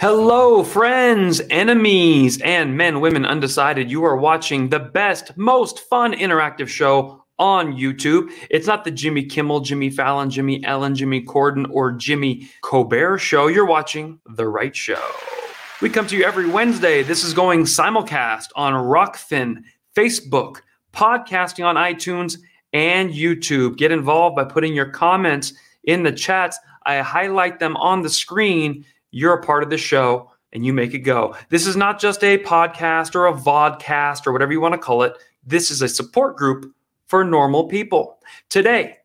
Hello, friends, enemies, and men, women, undecided. You are watching the best, most fun interactive show on YouTube. It's not the Jimmy Kimmel, Jimmy Fallon, Jimmy Ellen, Jimmy Corden, or Jimmy Colbert show. You're watching The Right Show. We come to you every Wednesday. This is going simulcast on Rokfin, Facebook, podcasting on iTunes, and YouTube. Get involved by putting your comments in the chats. I highlight them on the screen you're a part of the show and you make it go. This is not just a podcast or a vodcast or whatever you want to call it. This is a support group for normal people. Today,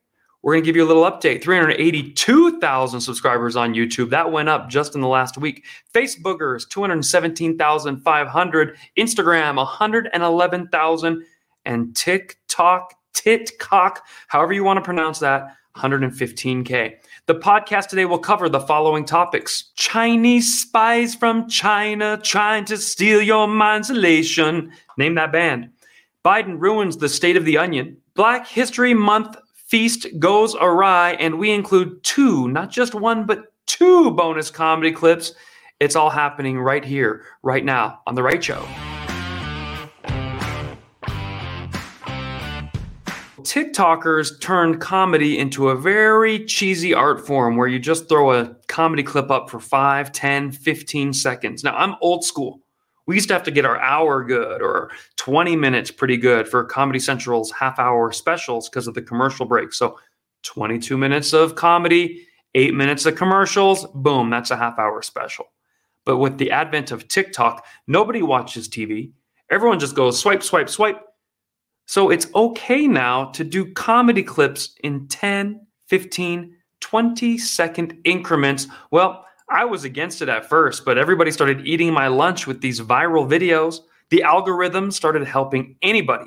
we're going to give you a little update 382,000 subscribers on YouTube. That went up just in the last week. Facebookers, 217,500. Instagram, 111,000. And TikTok, TikTok, however you want to pronounce that, 115K. The podcast today will cover the following topics Chinese spies from China trying to steal your mind's elation. Name that band. Biden ruins the state of the onion. Black History Month feast goes awry, and we include two, not just one, but two bonus comedy clips. It's all happening right here, right now on The Right Show. TikTokers turned comedy into a very cheesy art form where you just throw a comedy clip up for 5, 10, 15 seconds. Now, I'm old school. We used to have to get our hour good or 20 minutes pretty good for Comedy Central's half hour specials because of the commercial break. So 22 minutes of comedy, eight minutes of commercials, boom, that's a half hour special. But with the advent of TikTok, nobody watches TV. Everyone just goes swipe, swipe, swipe so it's okay now to do comedy clips in 10, 15, 20 second increments. Well, I was against it at first, but everybody started eating my lunch with these viral videos. The algorithm started helping anybody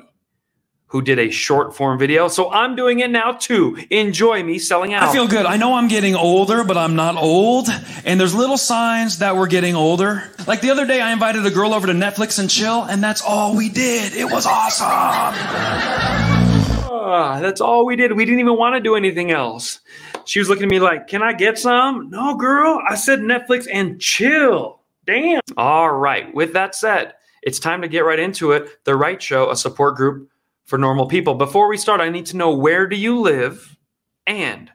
who did a short form video. So I'm doing it now too. Enjoy me selling out. I feel good. I know I'm getting older, but I'm not old. And there's little signs that we're getting older. Like the other day, I invited a girl over to Netflix and chill, and that's all we did. It was awesome. Ah, that's all we did. We didn't even want to do anything else. She was looking at me like, Can I get some? No, girl. I said Netflix and chill. Damn. All right. With that said, it's time to get right into it. The Right Show, a support group for normal people. Before we start, I need to know where do you live and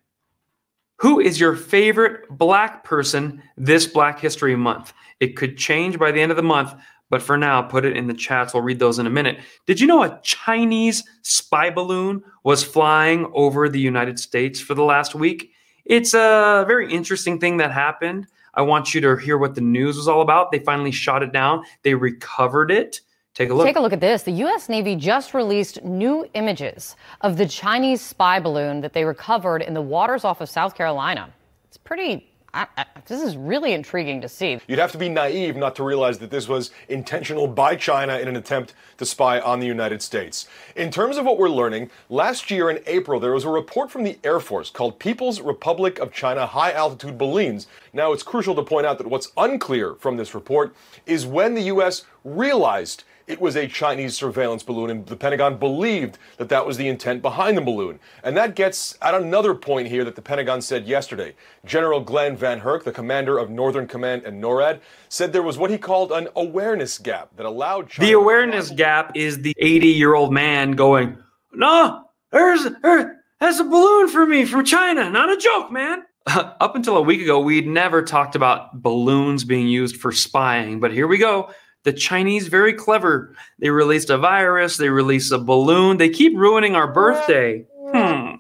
who is your favorite black person this Black History Month? It could change by the end of the month, but for now, put it in the chats. We'll read those in a minute. Did you know a Chinese spy balloon was flying over the United States for the last week? It's a very interesting thing that happened. I want you to hear what the news was all about. They finally shot it down, they recovered it. Take a look. Take a look at this. The U.S. Navy just released new images of the Chinese spy balloon that they recovered in the waters off of South Carolina. It's pretty. I, I, this is really intriguing to see. You'd have to be naive not to realize that this was intentional by China in an attempt to spy on the United States. In terms of what we're learning, last year in April, there was a report from the Air Force called People's Republic of China High Altitude Balloons. Now, it's crucial to point out that what's unclear from this report is when the U.S. realized it was a Chinese surveillance balloon, and the Pentagon believed that that was the intent behind the balloon. And that gets at another point here that the Pentagon said yesterday. General Glen VanHerck, the commander of Northern Command and NORAD, said there was what he called an awareness gap that allowed China The awareness gap is the 80 year old man going, No, there's, there, that's a balloon for me from China. Not a joke, man. Up until a week ago, we'd never talked about balloons being used for spying, but here we go. The Chinese, very clever. They released a virus, they released a balloon. They keep ruining our birthday. Hmm.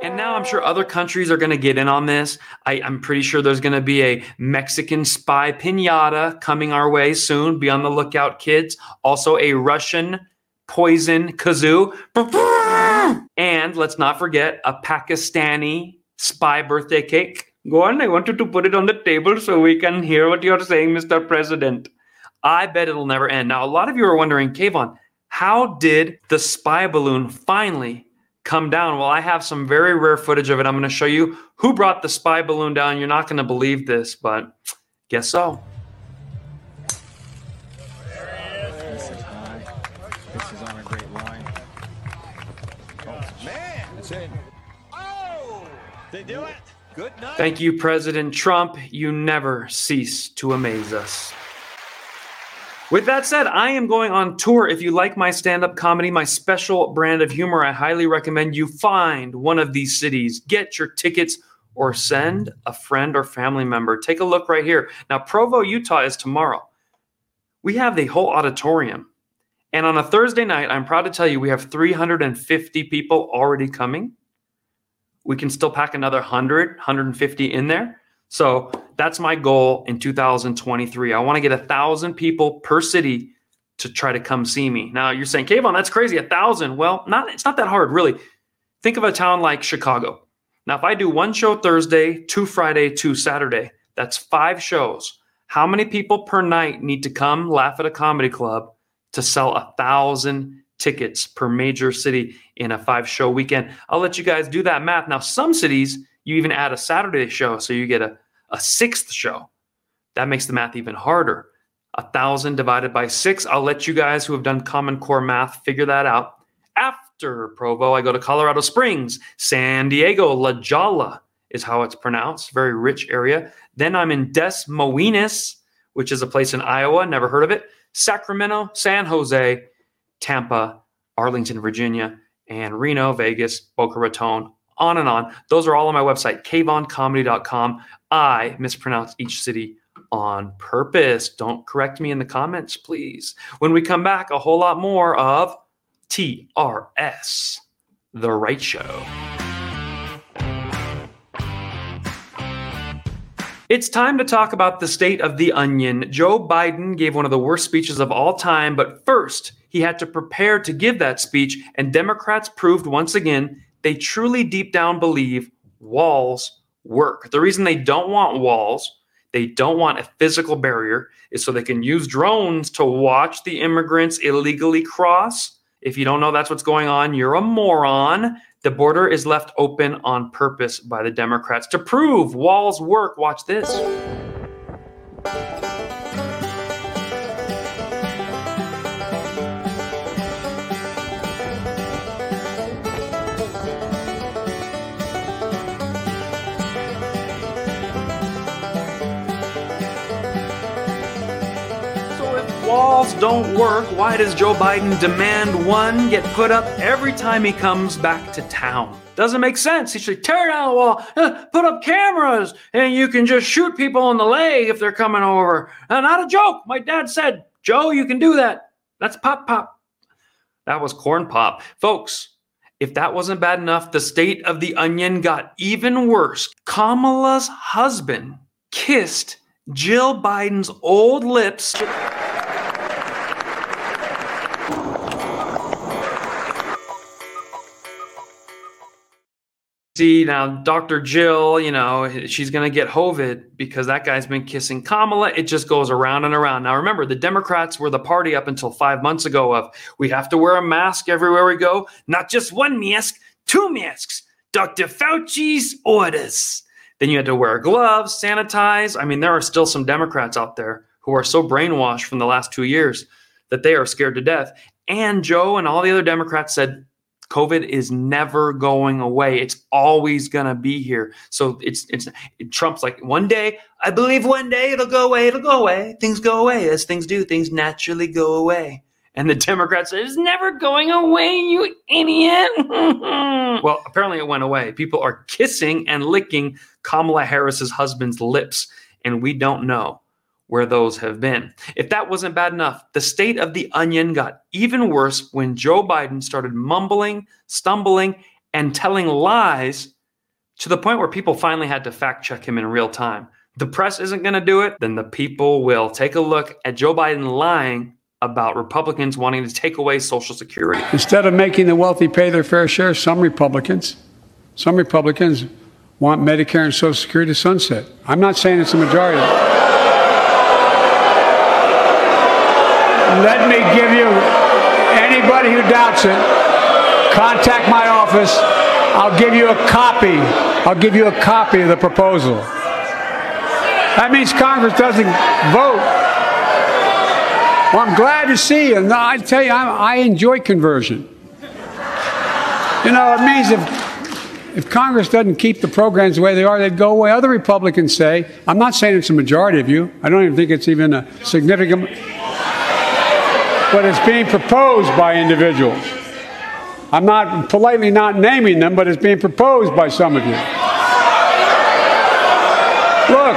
And now I'm sure other countries are going to get in on this. I, am pretty sure there's going to be a Mexican spy pinata coming our way soon. Be on the lookout, kids. Also, a Russian poison kazoo. And let's not forget a Pakistani spy birthday cake. Go on, I wanted to put it on the table so we can hear what you're saying, Mr. President. I bet it'll never end. Now, a lot of you are wondering, K-von, how did the spy balloon finally come down? Well, I have some very rare footage of it. I'm going to show you who brought the spy balloon down. You're not going to believe this, but guess so. This is high. This is on a great line. Oh, man. That's it. Oh! They do it? Thank you, President Trump. You never cease to amaze us. With that said, I am going on tour. If you like my stand up comedy, my special brand of humor, I highly recommend you find one of these cities, get your tickets, or send a friend or family member. Take a look right here. Now, Provo, Utah is tomorrow. We have the whole auditorium. And on a Thursday night, I'm proud to tell you we have 350 people already coming. We can still pack another 100, 150 in there. So that's my goal in 2023. I want to get a thousand people per city to try to come see me. Now you're saying, K-von, that's crazy. A thousand. Well, not it's not that hard, really. Think of a town like Chicago. Now, if I do one show Thursday, two Friday, two Saturday, that's five shows. How many people per night need to come laugh at a comedy club to sell a thousand tickets per major city in a five show weekend? I'll let you guys do that math. Now, some cities you even add a Saturday show, so you get a, a sixth show. That makes the math even harder. A thousand divided by six. I'll let you guys who have done Common Core math figure that out. After Provo, I go to Colorado Springs, San Diego, La Jolla is how it's pronounced. Very rich area. Then I'm in Des Moines, which is a place in Iowa. Never heard of it. Sacramento, San Jose, Tampa, Arlington, Virginia, and Reno, Vegas, Boca Raton, on and on. Those are all on my website, kvoncomedy.com. I mispronounce each city on purpose. Don't correct me in the comments, please. When we come back, a whole lot more of TRS, The Right Show. It's time to talk about the state of the onion. Joe Biden gave one of the worst speeches of all time, but first, he had to prepare to give that speech, and Democrats proved once again they truly deep down believe walls work. The reason they don't want walls, they don't want a physical barrier, is so they can use drones to watch the immigrants illegally cross. If you don't know that's what's going on, you're a moron. The border is left open on purpose by the Democrats to prove walls work. Watch this. Don't work, why does Joe Biden demand one get put up every time he comes back to town? Doesn't make sense. He should tear down the wall, uh, put up cameras, and you can just shoot people in the leg if they're coming over. Uh, not a joke. My dad said, Joe, you can do that. That's pop pop. That was corn pop. Folks, if that wasn't bad enough, the state of the onion got even worse. Kamala's husband kissed Jill Biden's old lips. See now Dr. Jill, you know, she's going to get hovid because that guy's been kissing Kamala. It just goes around and around. Now, remember, the Democrats were the party up until five months ago of we have to wear a mask everywhere we go, not just one mask, two masks. Dr. Fauci's orders. Then you had to wear gloves, sanitize. I mean, there are still some Democrats out there who are so brainwashed from the last two years that they are scared to death. And Joe and all the other Democrats said, COVID is never going away. It's always going to be here. So it's it's it, Trump's like one day, I believe one day it'll go away, it'll go away. Things go away as things do. Things naturally go away. And the Democrats say, it's never going away, you idiot. well, apparently it went away. People are kissing and licking Kamala Harris's husband's lips, and we don't know where those have been. If that wasn't bad enough, the state of the onion got even worse when Joe Biden started mumbling, stumbling, and telling lies to the point where people finally had to fact check him in real time. The press isn't going to do it, then the people will take a look at Joe Biden lying about Republicans wanting to take away Social Security. Instead of making the wealthy pay their fair share, some Republicans, some Republicans want Medicare and Social Security to sunset. I'm not saying it's a majority. Let me give you, anybody who doubts it, contact my office. I'll give you a copy. I'll give you a copy of the proposal. That means Congress doesn't vote. Well, I'm glad to see you. And I tell you, I, I enjoy conversion. You know, it means if if Congress doesn't keep the programs the way they are, they'd go away. Other Republicans say, I'm not saying it's a majority of you. I don't even think it's even a significant, but it's being proposed by individuals. I'm not politely not naming them, but it's being proposed by some of you. Look,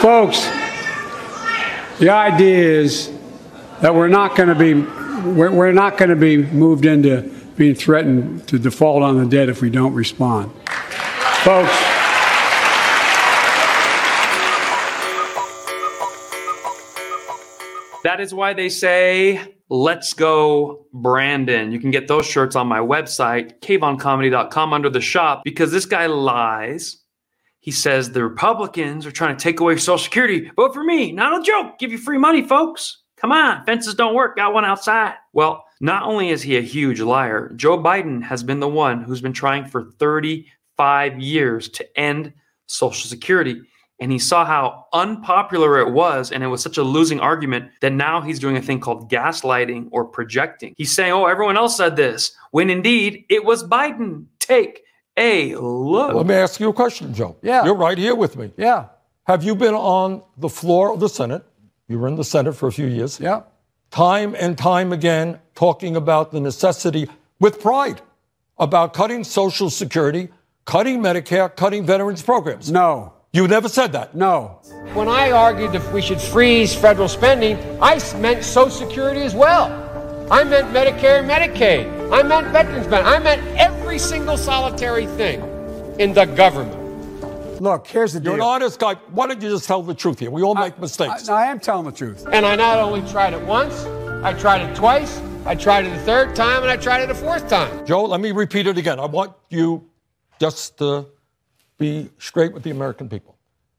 folks, the idea is that we're not going to be we're, we're not going to be moved into being threatened to default on the debt if we don't respond. Folks, That is why they say, let's go, Brandon. You can get those shirts on my website, kvoncomedy.com, under the shop, because this guy lies. He says the Republicans are trying to take away Social Security. Vote for me. Not a joke. Give you free money, folks. Come on. Fences don't work. Got one outside. Well, not only is he a huge liar, Joe Biden has been the one who's been trying for 35 years to end Social Security and he saw how unpopular it was and it was such a losing argument that now he's doing a thing called gaslighting or projecting. He's saying, "Oh, everyone else said this," when indeed it was Biden. Take a look. Let me ask you a question, Joe. Yeah. You're right here with me. yeah, Have you been on the floor of the Senate? You were in the Senate for a few years. yeah. Time and time again talking about the necessity with pride about cutting Social Security, cutting Medicare, cutting veterans programs. No, You never said that. no. When I argued that we should freeze federal spending, I meant Social Security as well. I meant Medicare and Medicaid. I meant veterans benefits. I meant every single solitary thing in the government. Look, here's the You're deal. an honest guy. Why don't you just tell the truth here? We all make mistakes. I, I am telling the truth. And I not only tried it once, I tried it twice, I tried it a third time, and I tried it a fourth time. Joe, let me repeat it again. I want you just to be straight with the American people.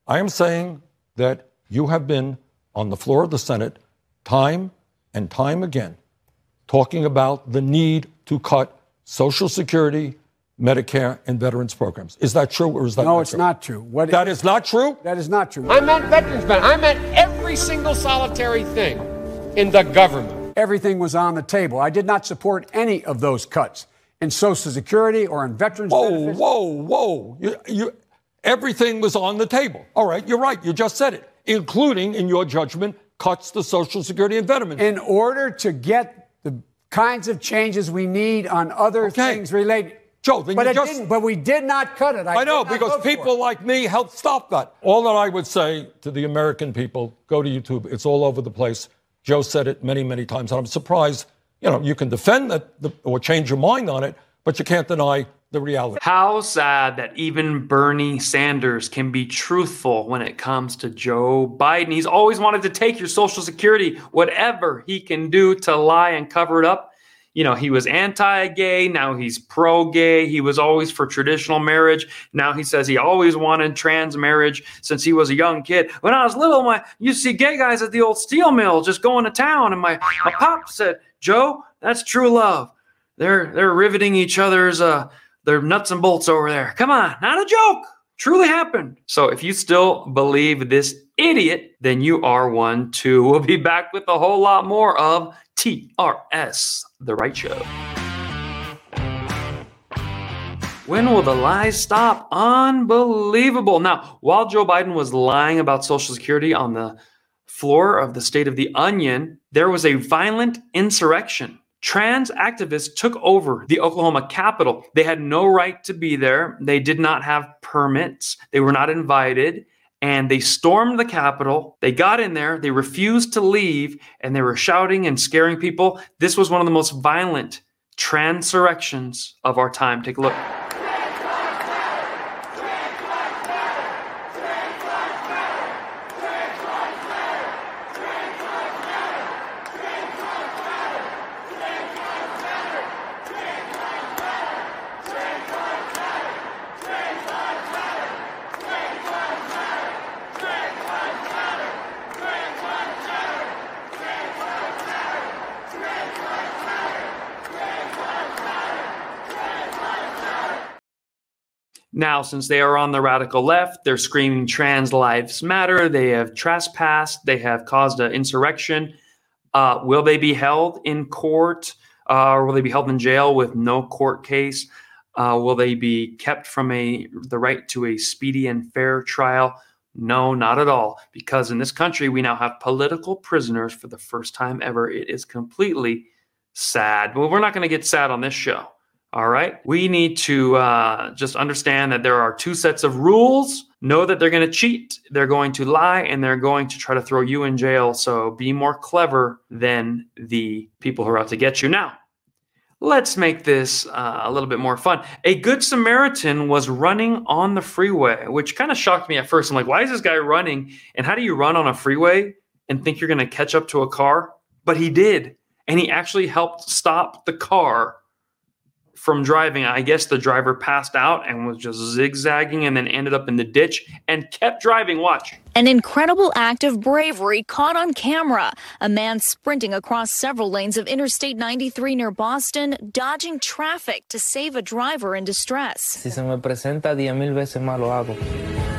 I am saying that you have been on the floor of the Senate time and time again talking about the need to cut Social Security, Medicare, and veterans programs. Is that true or is that No, not it's true? not true. What That is not true? that is not true. I meant veterans benefits. I meant every single solitary thing in the government. Everything was on the table. I did not support any of those cuts in Social Security or in veterans Whoa, benefits. whoa, whoa. You, you, everything was on the table. All right, you're right. You just said it, including, in your judgment, cuts to Social Security and veterans. In order to get the kinds of changes we need on other Okay. things related. Joe, then but you just- didn't. But we did not cut it. I know, because people like me helped stop that. All that I would say to the American people go to YouTube. It's all over the place. Joe said it many, many times. And I'm surprised, you know, you can defend that the, or change your mind on it, but you can't deny the reality. How sad that even Bernie Sanders can be truthful when it comes to Joe Biden. He's always wanted to take your Social Security, whatever he can do to lie and cover it up. You know, he was anti gay, now he's pro gay. He was always for traditional marriage. Now he says he always wanted trans marriage since he was a young kid. When I was little, my you see gay guys at the old steel mill just going to town, and my, my pop said, Joe, that's true love. They're they're riveting each other's uh their nuts and bolts over there. Come on, not a joke. Truly happened. So if you still believe this idiot, then you are one too. We'll be back with a whole lot more of TRS, The Right Show. When will the lies stop? Unbelievable. Now, while Joe Biden was lying about Social Security on the floor of the State of the Onion, there was a violent insurrection. Trans activists took over the Oklahoma Capitol. They had no right to be there. They did not have permits. They were not invited. And they stormed the Capitol. They got in there. They refused to leave. And they were shouting and scaring people. This was one of the most violent transurrections of our time. Take a look. Now, since they are on the radical left, they're screaming trans lives matter. They have trespassed. They have caused an insurrection. Uh, will they be held in court uh, or will they be held in jail with no court case? Uh, will they be kept from a the right to a speedy and fair trial? No, not at all. Because in this country, we now have political prisoners for the first time ever. It is completely sad. Well, we're not going to get sad on this show. All right. We need to uh, just understand that there are two sets of rules. Know that they're going to cheat, they're going to lie, and they're going to try to throw you in jail. So be more clever than the people who are out to get you. Now, let's make this uh, a little bit more fun. A good Samaritan was running on the freeway, which kind of shocked me at first. I'm like, why is this guy running? And how do you run on a freeway and think you're going to catch up to a car? But he did. And he actually helped stop the car from driving. I guess the driver passed out and was just zigzagging and then ended up in the ditch and kept driving. Watch. An incredible act of bravery caught on camera. A man sprinting across several lanes of Interstate 93 near Boston, dodging traffic to save a driver in distress. Si se me presenta diez mil veces más lo hago.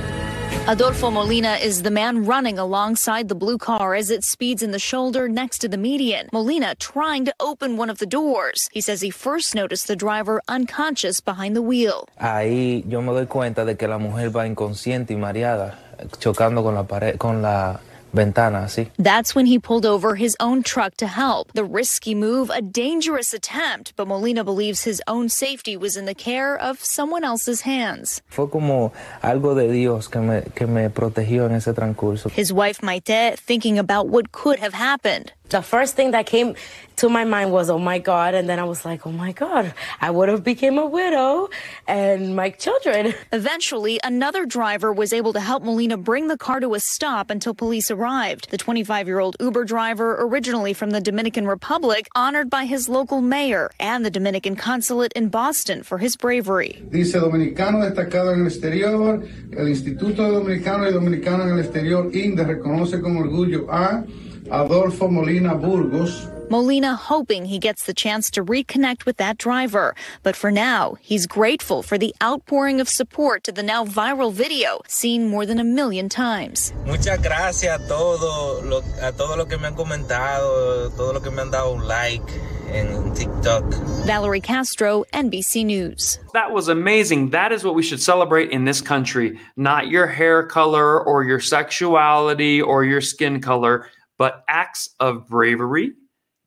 Adolfo Molina is the man running alongside the blue car as it speeds in the shoulder next to the median. Molina trying to open one of the doors. He says he first noticed the driver unconscious behind the wheel. Ahí yo me doy cuenta de que la mujer va inconsciente y mareada, chocando con la pared, con la ventana, así. That's when he pulled over his own truck to help. The risky move, a dangerous attempt, but Molina believes his own safety was in the care of someone else's hands. Fue como algo de Dios que me, que me protegió en ese transcurso. His wife Maite thinking about what could have happened. The first thing that came to my mind was, oh my God. And then I was like, oh my God, I would have became a widow and my children. Eventually, another driver was able to help Molina bring the car to a stop until police arrived. The 25-year-old Uber driver, originally from the Dominican Republic, honored by his local mayor and the Dominican consulate in Boston for his bravery. Dice dominicano destacado en el exterior, el Instituto Dominicano y Dominicano en el Exterior, INDE, reconoce con orgullo a Adolfo Molina Burgos, Molina hoping he gets the chance to reconnect with that driver. But for now, he's grateful for the outpouring of support to the now viral video, seen more than a million times. Muchas gracias a todo, lo, a todo lo que me han comentado, todo lo que me han dado un like en TikTok. Valerie Castro, NBC News. That was amazing. That is what we should celebrate in this country. Not your hair color or your sexuality or your skin color, but acts of bravery,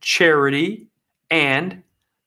charity, and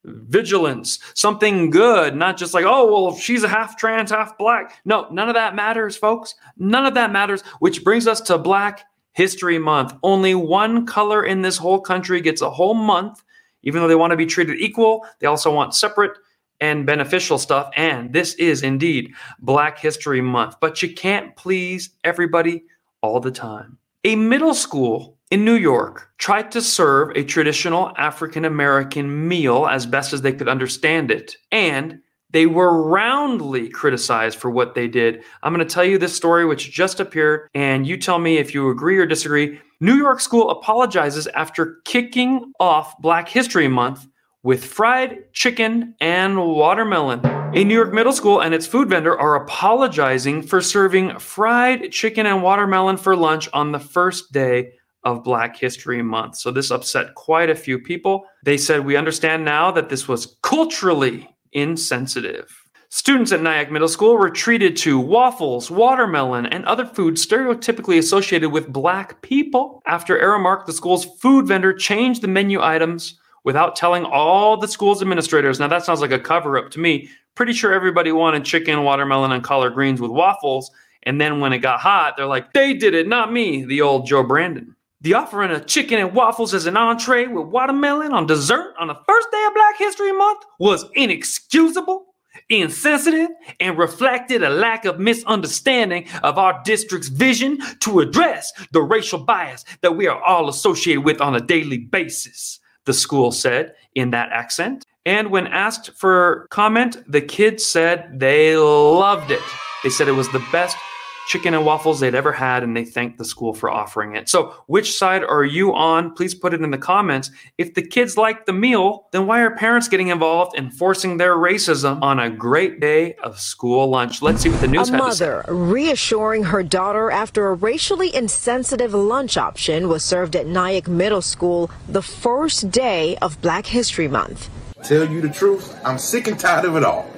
vigilance. Something good, not just like, oh, well, she's a half trans, half black. No, none of that matters, folks. None of that matters, which brings us to Black History Month. Only one color in this whole country gets a whole month, even though they want to be treated equal. They also want separate and beneficial stuff. And this is indeed Black History Month. But you can't please everybody all the time. A middle school in New York tried to serve a traditional African American meal as best as they could understand it. And they were roundly criticized for what they did. I'm going to tell you this story, which just appeared, and you tell me if you agree or disagree. New York school apologizes after kicking off Black History Month with fried chicken and watermelon. A New York middle school and its food vendor are apologizing for serving fried chicken and watermelon for lunch on the first day of Black History Month. So this upset quite a few people. They said, We understand now that this was culturally insensitive. Students at Nyack Middle School were treated to waffles, watermelon, and other foods stereotypically associated with black people. After Aramark, the school's food vendor changed the menu items without telling all the school's administrators. Now, that sounds like a cover up to me. Pretty sure everybody wanted chicken, watermelon, and collard greens with waffles. And then when it got hot, they're like, they did it, not me, the old Joe Brandon. The offering of chicken and waffles as an entree with watermelon on dessert on the first day of Black History Month was inexcusable, insensitive, and reflected a lack of misunderstanding of our district's vision to address the racial bias that we are all associated with on a daily basis, the school said in that accent. And when asked for comment, the kids said they loved it. They said it was the best chicken and waffles they'd ever had, and they thanked the school for offering it. So, which side are you on? Please put it in the comments. If the kids like the meal, then why are parents getting involved and forcing their racism on a great day of school lunch? Let's see what the news has. a mother reassuring her daughter after a racially insensitive lunch option was served at Nyack Middle School the first day of Black History Month. Tell you the truth, I'm sick and tired of it all.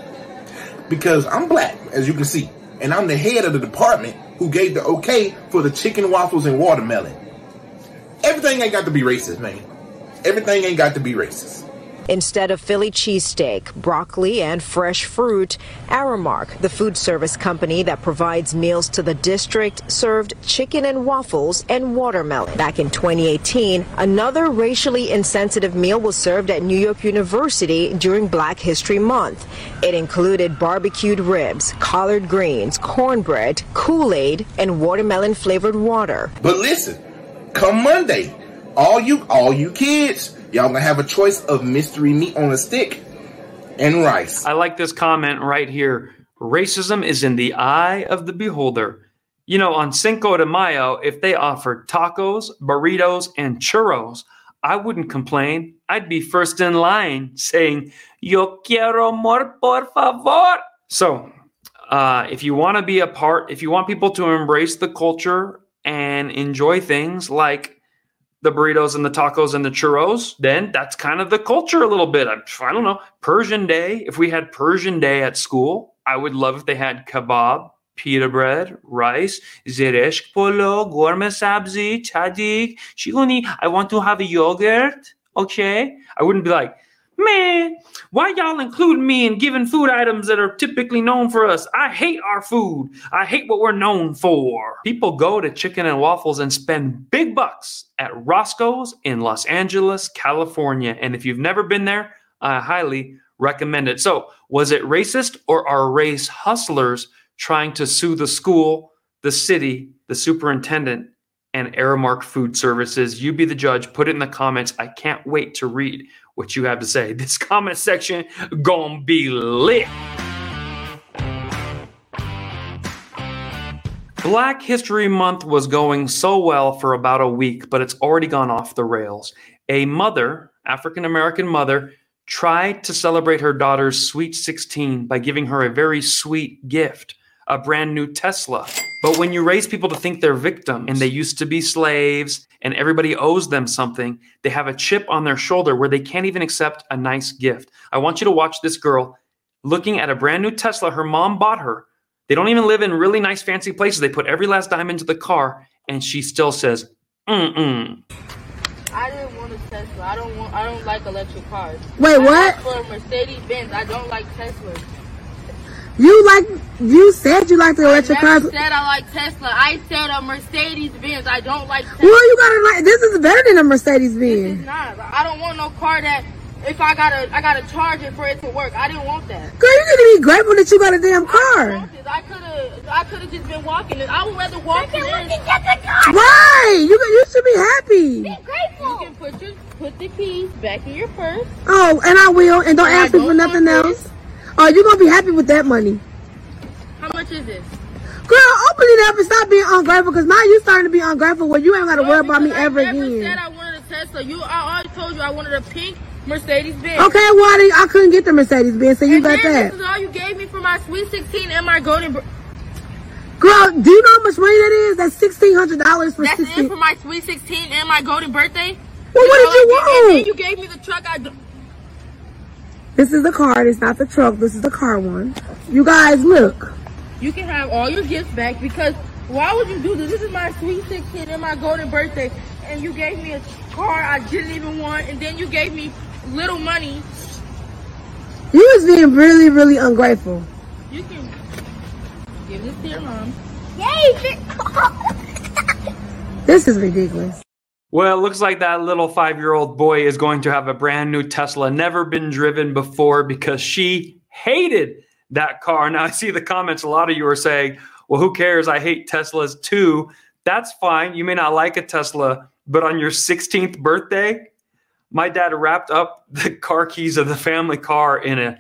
because I'm black, as you can see, and I'm the head of the department who gave the okay for the chicken waffles and watermelon. Everything ain't got to be racist, man. Everything ain't got to be racist. Instead of Philly cheesesteak, broccoli, and fresh fruit, Aramark, the food service company that provides meals to the district, served chicken and waffles and watermelon. Back in 2018, another racially insensitive meal was served at New York University during Black History Month. It included barbecued ribs, collard greens, cornbread, Kool-Aid, and watermelon flavored water. But listen, come Monday, all you all you kids, y'all gonna have a choice of mystery meat on a stick and rice. I like this comment right here. Racism is in the eye of the beholder. You know, on Cinco de Mayo, if they offered tacos, burritos, and churros, I wouldn't complain. I'd be first in line saying, Yo quiero more, por favor. So, uh, if you want to be a part, if you want people to embrace the culture and enjoy things like the burritos and the tacos and the churros, then that's kind of the culture a little bit. I, I don't know. Persian Day, if we had Persian Day at school, I would love if they had kebab, pita bread, rice, zireshk polo, ghormeh sabzi, chadik, shiguni. I want to have a yogurt. Okay. I wouldn't be like, man, why y'all include me in giving food items that are typically known for us? I hate our food. I hate what we're known for. People go to chicken and waffles and spend big bucks at Roscoe's in Los Angeles, California. And if you've never been there, I highly recommend it. So, was it racist or are race hustlers trying to sue the school, the city, the superintendent, and Aramark Food Services? You be the judge. Put it in the comments. I can't wait to read what you have to say. This comment section gonna be lit. Black History Month was going so well for about a week, but it's already gone off the rails. A mother, African American mother, tried to celebrate her daughter's sweet 16 by giving her a very sweet gift, a brand new Tesla. But when you raise people to think they're victims and they used to be slaves and everybody owes them something, they have a chip on their shoulder where they can't even accept a nice gift. I want you to watch this girl looking at a brand new Tesla her mom bought her. They don't even live in really nice fancy places. They put every last dime into the car and she still says, "Mm-mm." I didn't want a Tesla. I don't want. I don't like electric cars. Wait, I what? asked For a Mercedes Benz. I don't like Teslas. You like you said you like the electric cars. I never said I like Tesla. I said a Mercedes Benz. I don't like Tesla. Well, you gotta like this is better than a Mercedes Benz. Nah, I don't want no car that if I gotta I gotta charge it for it to work. I didn't want that. Girl, you need to be grateful that you got a damn car. I could have I could have just been walking. it. I would rather walk than Right? You you should be happy. Be grateful. You can put your put the keys back in your purse. Oh, and I will, and don't And ask me for nothing want else. Oh, you're gonna be happy with that money. How much is this? Girl, open it up and stop being ungrateful because now you starting to be ungrateful where you ain't gotta worry about me ever I never said. I wanted a Tesla. You I already told you I wanted a pink Mercedes Benz. Okay, well, I, I couldn't get the Mercedes Benz, so you and got then that. This is all you gave me for my Sweet 16 and my Golden. Girl, do you know how much money that is? That's sixteen hundred dollars for That's sixteen. it for my Sweet 16 and my Golden birthday. Well, what did you want? I And then you gave me the truck. I. This is the card. It's not the truck. This is the car one. You guys, look. You can have all your gifts back because why would you do this? This is my Sweet 16 and my Golden birthday, and you gave me a car I didn't even want, and then you gave me little money. You was being really, really ungrateful. You can give this to your mom. Yay! This is ridiculous. Well, it looks like that little five year old boy is going to have a brand new Tesla, never been driven before because she hated that car. Now, I see the comments, a lot of you are saying, well, who cares? I hate Teslas too. That's fine. You may not like a Tesla, but on your 16th birthday, my dad wrapped up the car keys of the family car in a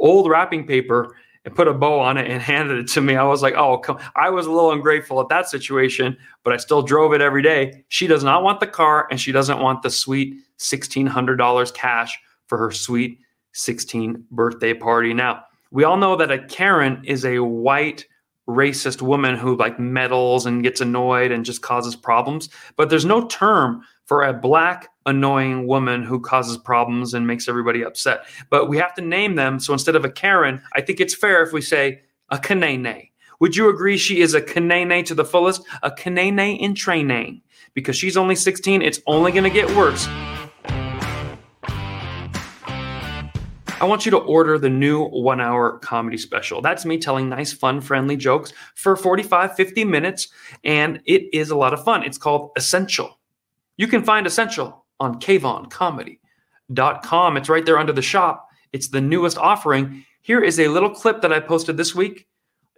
old wrapping paper and put a bow on it and handed it to me. I was like, oh, come. I was a little ungrateful at that situation, but I still drove it every day. She does not want the car and she doesn't want the sweet $1,600 cash for her sweet 16 birthday party. Now, we all know that a Karen is a white racist woman who like meddles and gets annoyed and just causes problems. But there's no term for a black annoying woman who causes problems and makes everybody upset. But we have to name them. So instead of a Karen, I think it's fair if we say a Kanene. Would you agree she is a Kanene to the fullest? A Kanene in training. Because she's only 16, it's only going to get worse. I want you to order the new one hour comedy special. That's me telling nice, fun, friendly jokes for 45, 50 minutes, and it is a lot of fun. It's called Essential. You can find Essential on kvoncomedy.com. It's right there under the shop. It's the newest offering. Here is a little clip that I posted this week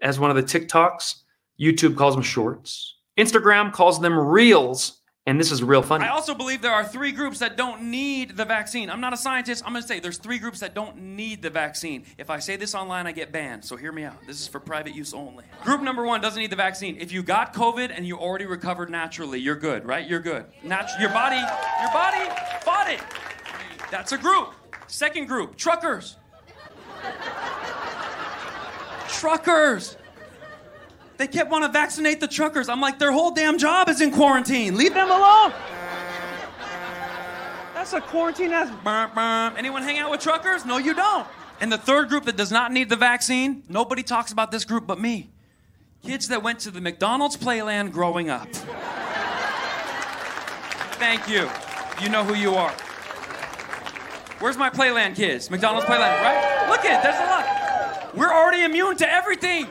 as one of the TikToks. YouTube calls them shorts. Instagram calls them reels. And this is real funny. I also believe there are three groups that don't need the vaccine. I'm not a scientist. I'm going to say there's three groups that don't need the vaccine. If I say this online, I get banned. So hear me out. This is for private use only. Group number one doesn't need the vaccine. If you got COVID and you already recovered naturally, you're good, right? You're good. Natu- your body, your body fought it. That's a group. Second group, truckers. truckers. They kept wanting to vaccinate the truckers. I'm like, their whole damn job is in quarantine. Leave them alone. That's a quarantine ass. Anyone hang out with truckers? No, you don't. And the third group that does not need the vaccine, nobody talks about this group but me. Kids that went to the McDonald's Playland growing up. Thank you. You know who you are. Where's my Playland kids? McDonald's Playland, right? Look at it, there's a lot. We're already immune to everything.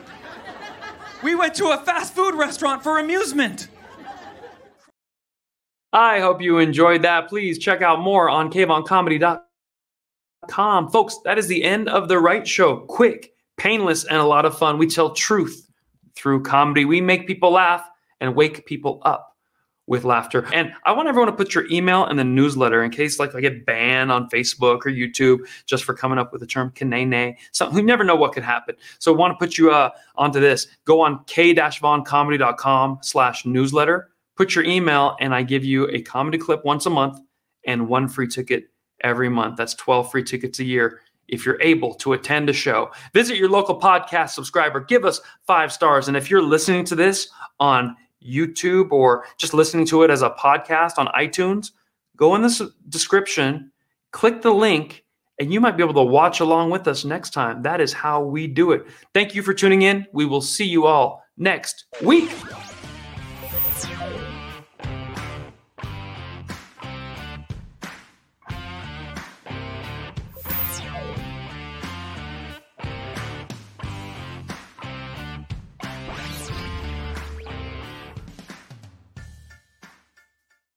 We went to a fast food restaurant for amusement. I hope you enjoyed that. Please check out more on kvoncomedy.com. Folks, that is the end of the right show. Quick, painless, and a lot of fun. We tell truth through comedy. We make people laugh and wake people up with laughter. And I want everyone to put your email in the newsletter in case like I get banned on Facebook or YouTube just for coming up with the term kanene. So you never know what could happen. So I want to put you uh, onto this. Go on kvoncomedy.com slash newsletter, put your email, and I give you a comedy clip once a month and one free ticket every month. That's 12 free tickets a year if you're able to attend a show. Visit your local podcast subscriber, give us five stars. And if you're listening to this on YouTube or just listening to it as a podcast on iTunes, go in the description, click the link, and you might be able to watch along with us next time. That is how we do it. Thank you for tuning in. We will see you all next week.